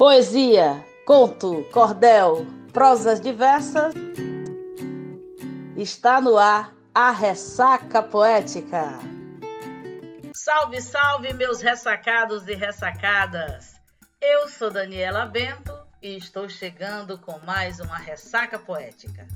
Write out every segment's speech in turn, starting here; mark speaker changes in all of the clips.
Speaker 1: Poesia, conto, cordel, prosas diversas. Está no ar a Ressaca Poética. Salve, salve, meus ressacados e ressacadas! Eu sou Daniela Bento e estou chegando com mais uma Ressaca Poética.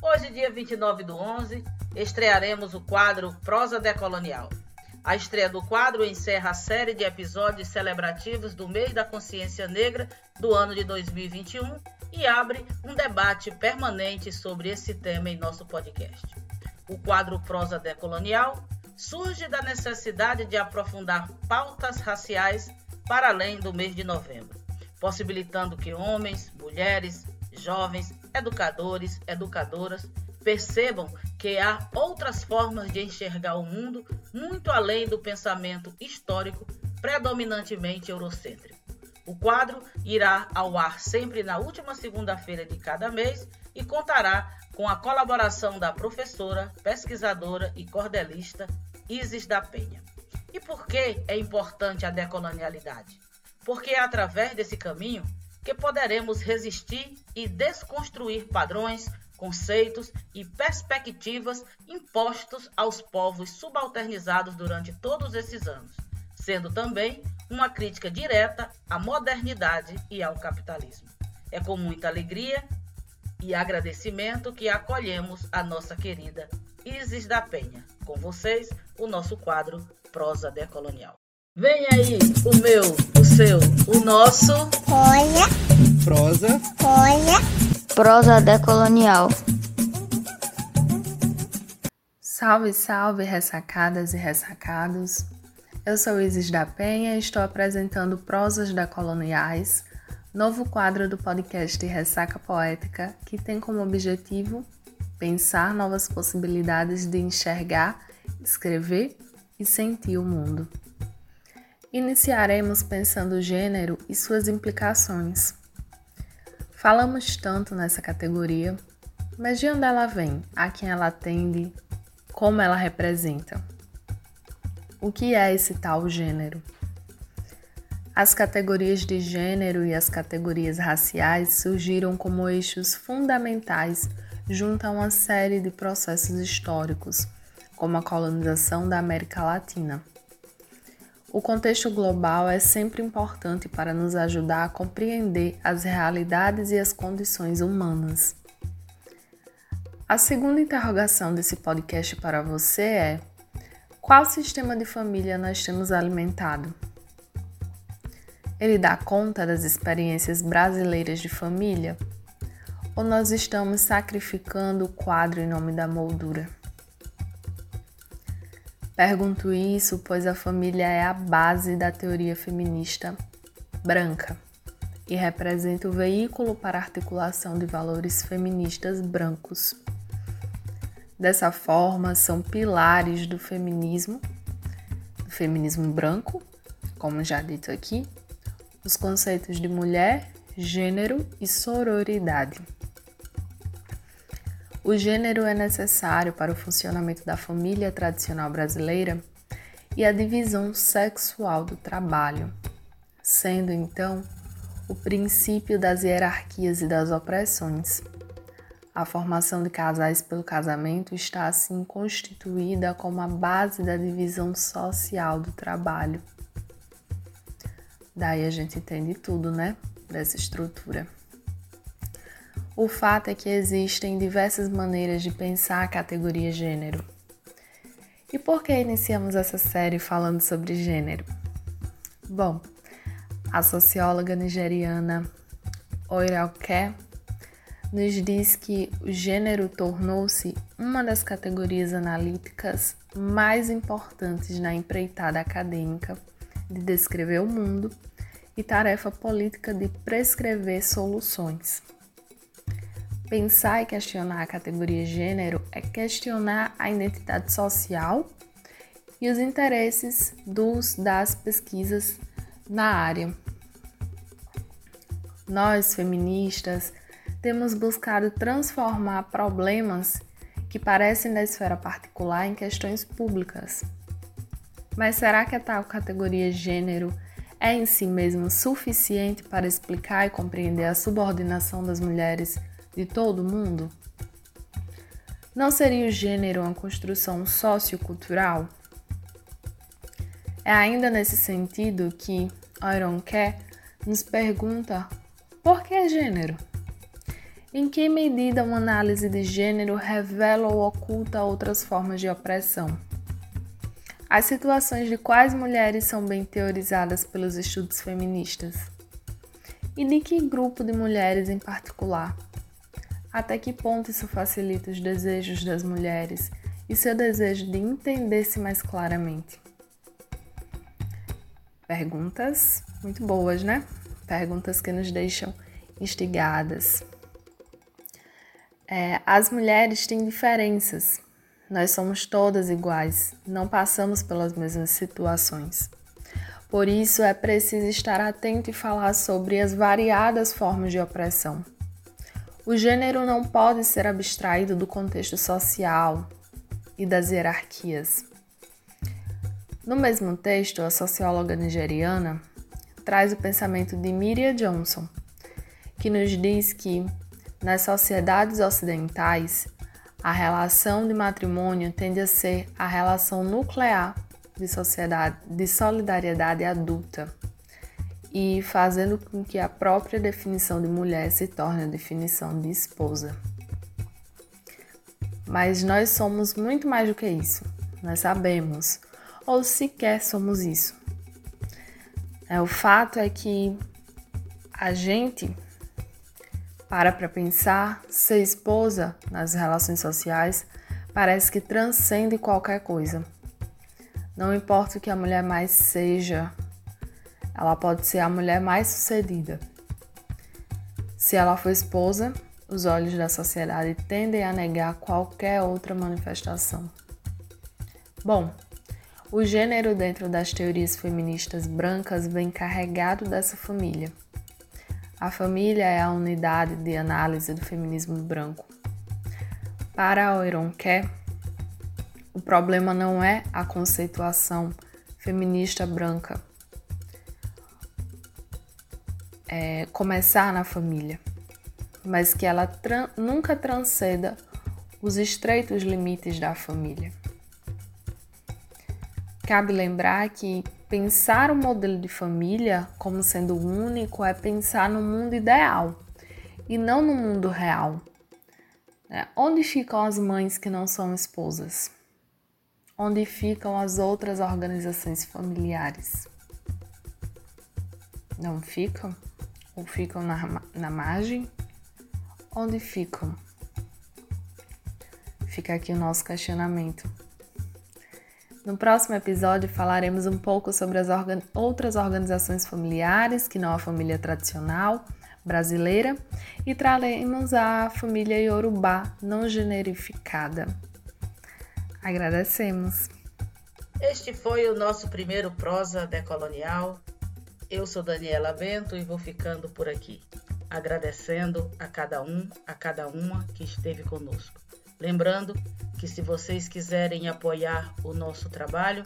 Speaker 1: Hoje, dia 29 do 11, estrearemos o quadro Prosa Decolonial. A estreia do quadro encerra a série de episódios celebrativos do mês da consciência negra do ano de 2021 e abre um debate permanente sobre esse tema em nosso podcast. O quadro Prosa Decolonial surge da necessidade de aprofundar pautas raciais para além do mês de novembro, possibilitando que homens, mulheres, jovens, educadores, educadoras percebam que há outras formas de enxergar o mundo muito além do pensamento histórico predominantemente eurocêntrico. O quadro irá ao ar sempre na última segunda-feira de cada mês e contará com a colaboração da professora, pesquisadora e cordelista Isis da Penha. E por que é importante a decolonialidade? Porque é através desse caminho que poderemos resistir e desconstruir padrões, conceitos e perspectivas impostos aos povos subalternizados durante todos esses anos, sendo também uma crítica direta à modernidade e ao capitalismo. É com muita alegria e agradecimento que acolhemos a nossa querida Isis da Penha. Com vocês, o nosso quadro Prosa Decolonial. Vem aí o meu, o seu, o nosso.
Speaker 2: Olha.
Speaker 3: Prosa.
Speaker 2: Olha.
Speaker 4: Prosa decolonial.
Speaker 5: Salve, salve, ressacadas e ressacados. Eu sou Isis da Penha e estou apresentando Prosas decoloniais, novo quadro do podcast Ressaca Poética, que tem como objetivo pensar novas possibilidades de enxergar, escrever e sentir o mundo. Iniciaremos pensando o gênero e suas implicações. Falamos tanto nessa categoria, mas de onde ela vem, a quem ela atende, como ela representa? O que é esse tal gênero? As categorias de gênero e as categorias raciais surgiram como eixos fundamentais junto a uma série de processos históricos, como a colonização da América Latina. O contexto global é sempre importante para nos ajudar a compreender as realidades e as condições humanas. A segunda interrogação desse podcast para você é: qual sistema de família nós temos alimentado? Ele dá conta das experiências brasileiras de família? Ou nós estamos sacrificando o quadro em nome da moldura? Pergunto isso pois a família é a base da teoria feminista branca e representa o veículo para a articulação de valores feministas brancos. Dessa forma, são pilares do feminismo, do feminismo branco, como já dito aqui, os conceitos de mulher, gênero e sororidade. O gênero é necessário para o funcionamento da família tradicional brasileira e a divisão sexual do trabalho, sendo então o princípio das hierarquias e das opressões. A formação de casais pelo casamento está assim constituída como a base da divisão social do trabalho. Daí a gente entende tudo, né? Dessa estrutura. O fato é que existem diversas maneiras de pensar a categoria gênero. E por que iniciamos essa série falando sobre gênero? Bom, a socióloga nigeriana Oiralke nos diz que o gênero tornou-se uma das categorias analíticas mais importantes na empreitada acadêmica de descrever o mundo e tarefa política de prescrever soluções. Pensar e questionar a categoria gênero é questionar a identidade social e os interesses dos das pesquisas na área. Nós, feministas, temos buscado transformar problemas que parecem da esfera particular em questões públicas. Mas será que a tal categoria gênero é em si mesmo suficiente para explicar e compreender a subordinação das mulheres de todo mundo? Não seria o gênero uma construção sociocultural? É ainda nesse sentido que Iron Care nos pergunta por que gênero? Em que medida uma análise de gênero revela ou oculta outras formas de opressão? As situações de quais mulheres são bem teorizadas pelos estudos feministas? E de que grupo de mulheres em particular? Até que ponto isso facilita os desejos das mulheres e seu desejo de entender-se mais claramente? Perguntas muito boas, né? Perguntas que nos deixam instigadas. É, as mulheres têm diferenças. Nós somos todas iguais, não passamos pelas mesmas situações. Por isso é preciso estar atento e falar sobre as variadas formas de opressão. O gênero não pode ser abstraído do contexto social e das hierarquias. No mesmo texto, a socióloga nigeriana traz o pensamento de Miriam Johnson, que nos diz que nas sociedades ocidentais, a relação de matrimônio tende a ser a relação nuclear de sociedade, de solidariedade adulta e fazendo com que a própria definição de mulher se torne a definição de esposa. Mas nós somos muito mais do que isso. Nós sabemos ou sequer somos isso. É, o fato é que a gente para para pensar, ser esposa nas relações sociais parece que transcende qualquer coisa. Não importa o que a mulher mais seja, ela pode ser a mulher mais sucedida. Se ela for esposa, os olhos da sociedade tendem a negar qualquer outra manifestação. Bom, o gênero dentro das teorias feministas brancas vem carregado dessa família. A família é a unidade de análise do feminismo branco. Para Oironqué, o problema não é a conceituação feminista branca. É começar na família, mas que ela tra nunca transceda os estreitos limites da família. Cabe lembrar que pensar o modelo de família como sendo único é pensar no mundo ideal e não no mundo real. É, onde ficam as mães que não são esposas? Onde ficam as outras organizações familiares? Não ficam? Ou ficam na, na margem? Onde ficam? Fica aqui o nosso questionamento. No próximo episódio falaremos um pouco sobre as organ outras organizações familiares que não a família tradicional brasileira e traremos a família Yorubá não generificada. Agradecemos.
Speaker 1: Este foi o nosso primeiro prosa decolonial. Eu sou Daniela Bento e vou ficando por aqui, agradecendo a cada um, a cada uma que esteve conosco. Lembrando que se vocês quiserem apoiar o nosso trabalho,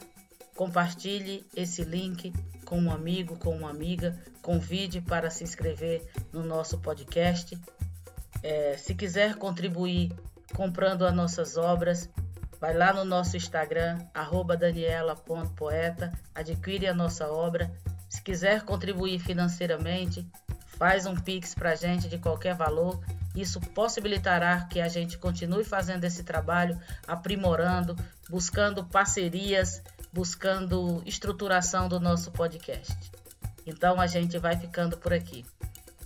Speaker 1: compartilhe esse link com um amigo, com uma amiga, convide para se inscrever no nosso podcast. É, se quiser contribuir comprando as nossas obras, vai lá no nosso Instagram, daniela.poeta, adquire a nossa obra. Se quiser contribuir financeiramente, faz um Pix para a gente de qualquer valor isso possibilitará que a gente continue fazendo esse trabalho, aprimorando, buscando parcerias, buscando estruturação do nosso podcast. Então a gente vai ficando por aqui.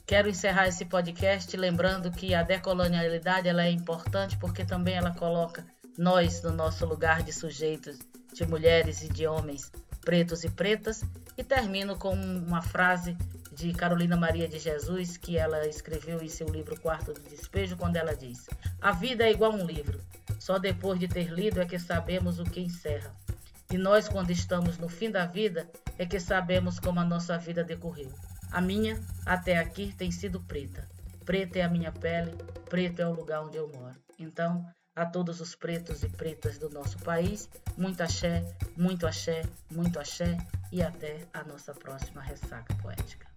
Speaker 1: Quero encerrar esse podcast lembrando que a decolonialidade ela é importante porque também ela coloca nós no nosso lugar de sujeitos, de mulheres e de homens pretos e pretas. E termino com uma frase de Carolina Maria de Jesus, que ela escreveu em seu livro Quarto do Despejo, quando ela diz: A vida é igual um livro, só depois de ter lido é que sabemos o que encerra. E nós, quando estamos no fim da vida, é que sabemos como a nossa vida decorreu. A minha, até aqui, tem sido preta. Preta é a minha pele, preto é o lugar onde eu moro. Então, a todos os pretos e pretas do nosso país. Muito axé, muito axé, muito axé e até a nossa próxima ressaca poética.